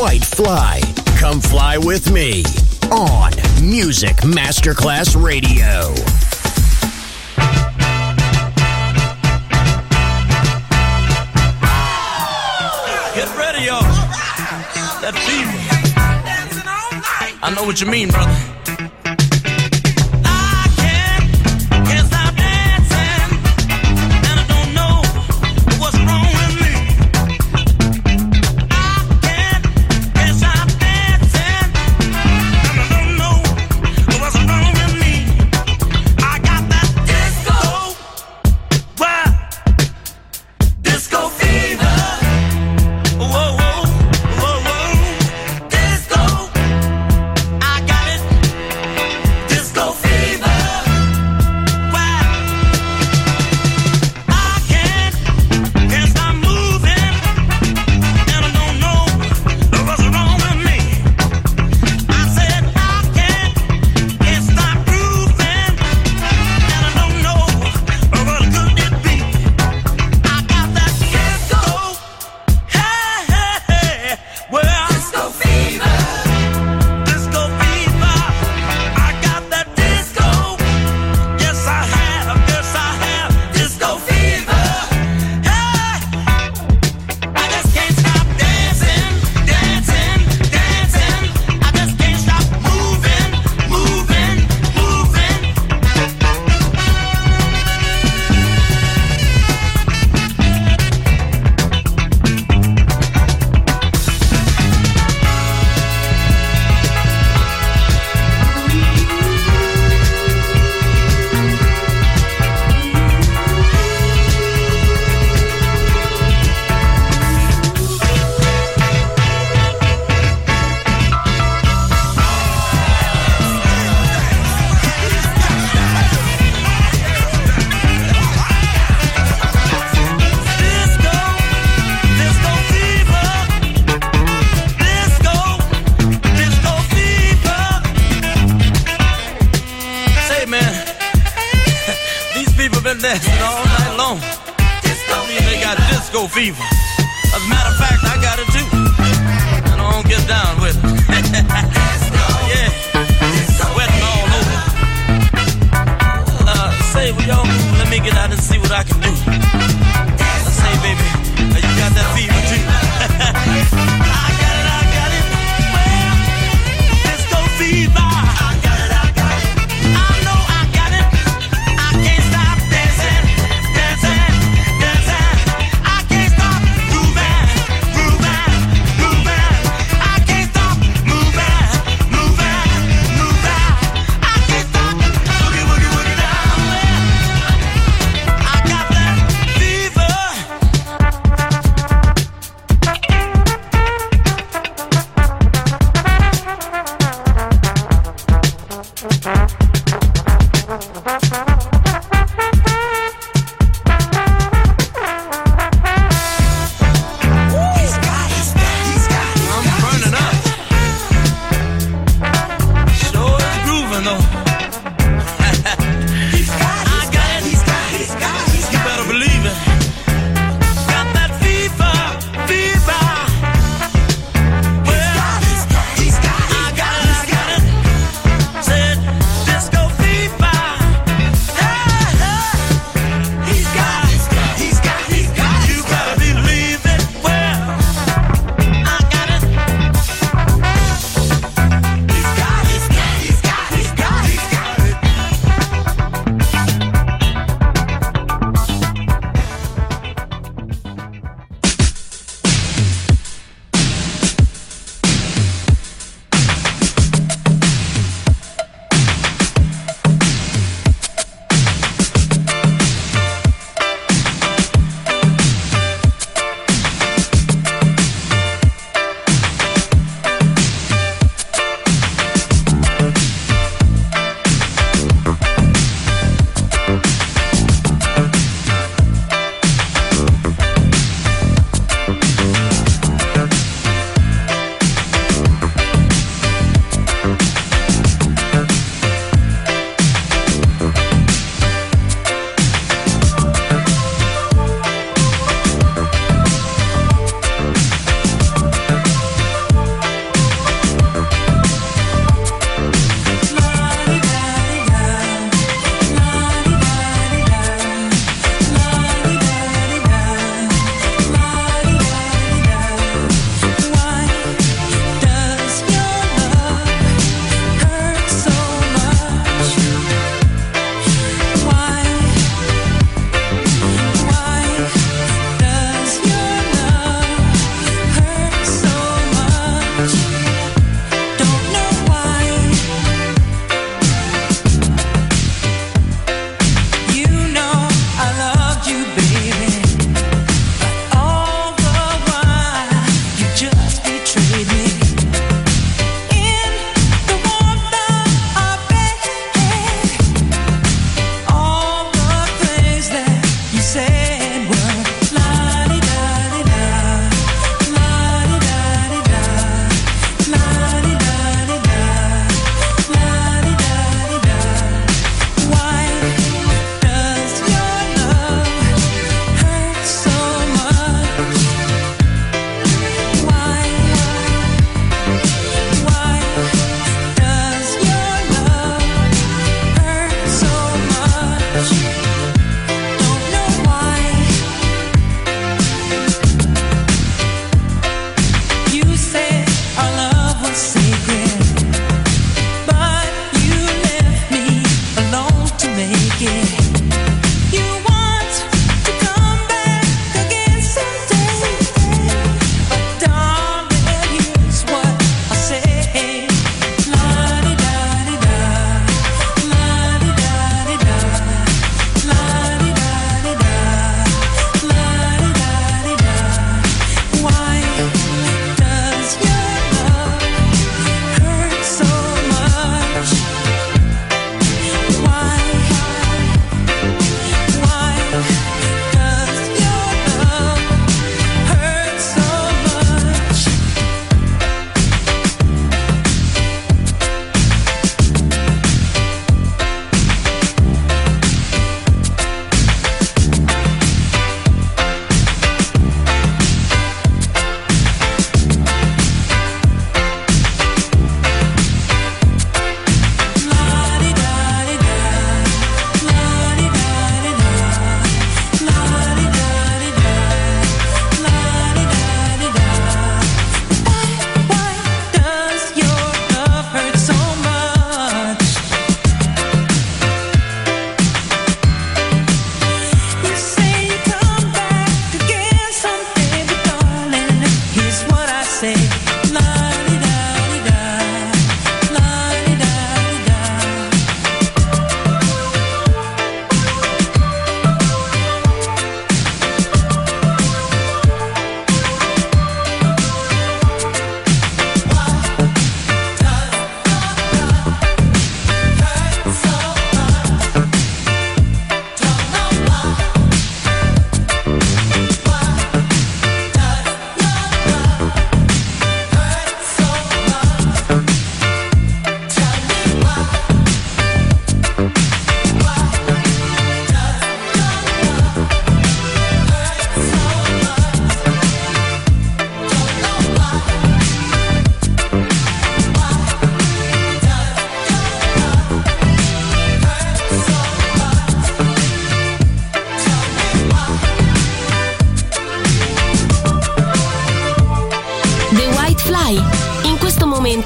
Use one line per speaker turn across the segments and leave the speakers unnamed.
white fly. Come fly with me on Music Masterclass Radio.
Get ready, y'all. That beat. I know what you mean, brother.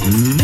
Mm-hmm.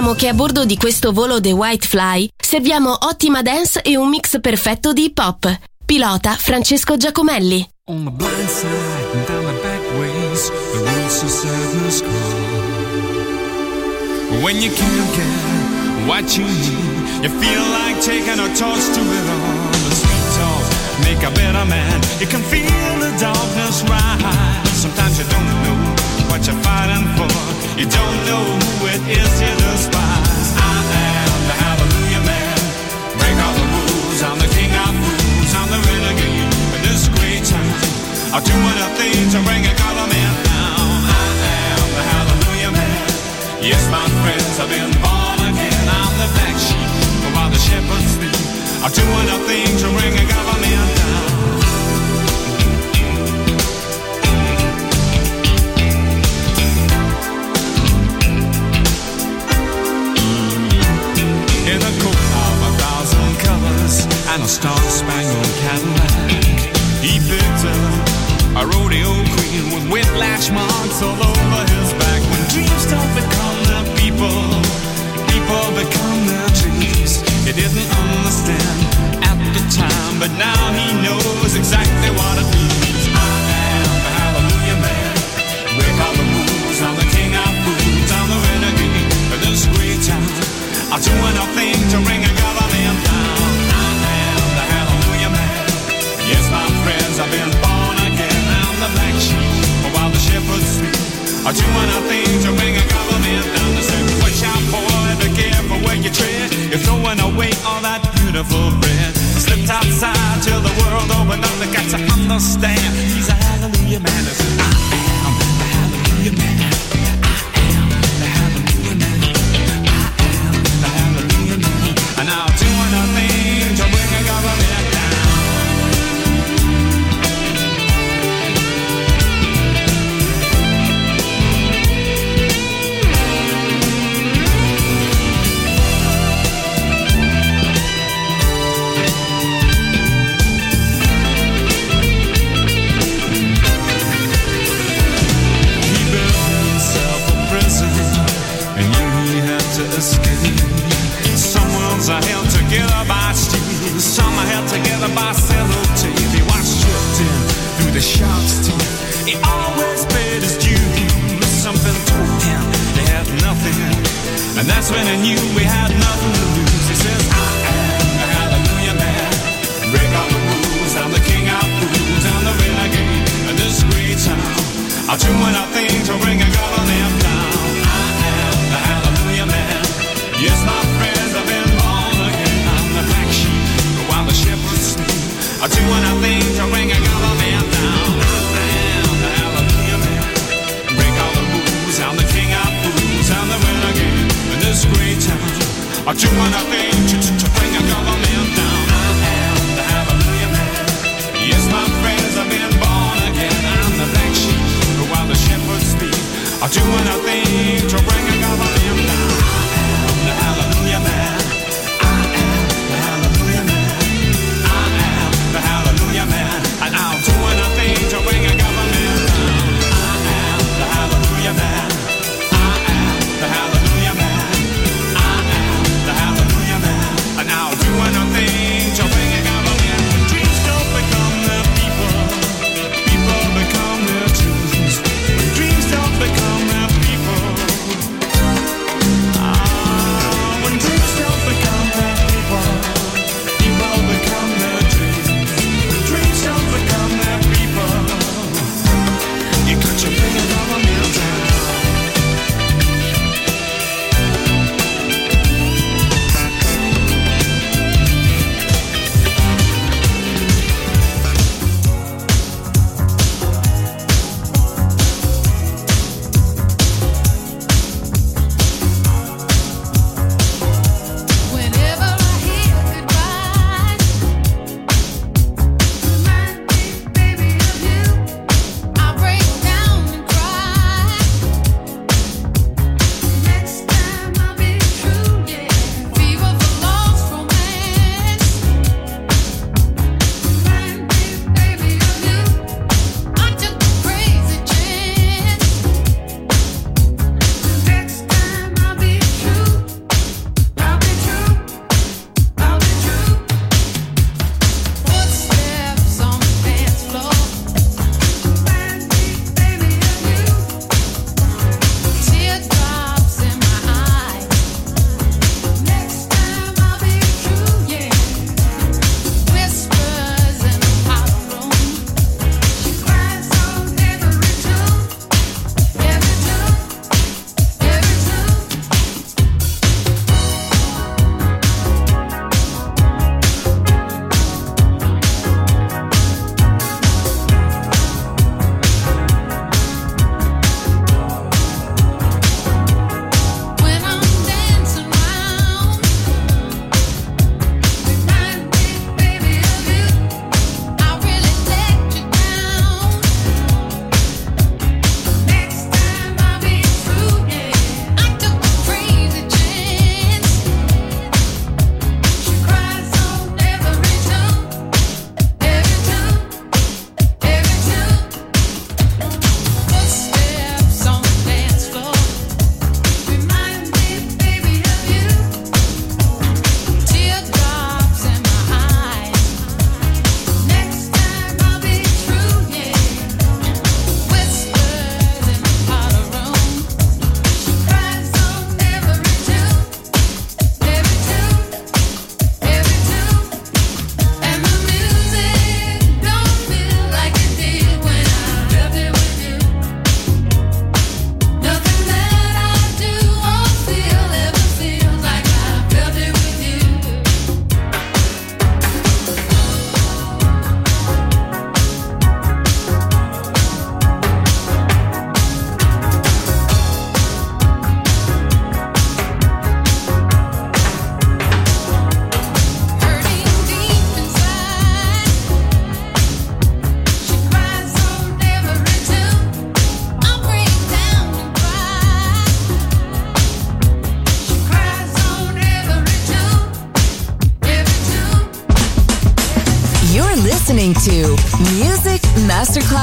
ricordiamo che a bordo di questo volo The White Fly serviamo ottima dance e un mix perfetto di hip hop. Pilota Francesco Giacomelli.
On the blind side and down the back ways, the roots of sadness grow. When you can't get what you need, you feel like taking a toast to it all. The sweet talk, make a better man, you can feel the darkness rise.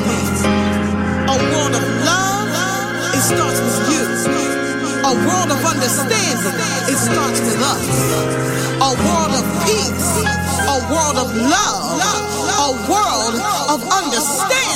Me. A world of love. It starts with you. A world of understanding. It starts with us. A world of peace. A world of love. A world of understanding.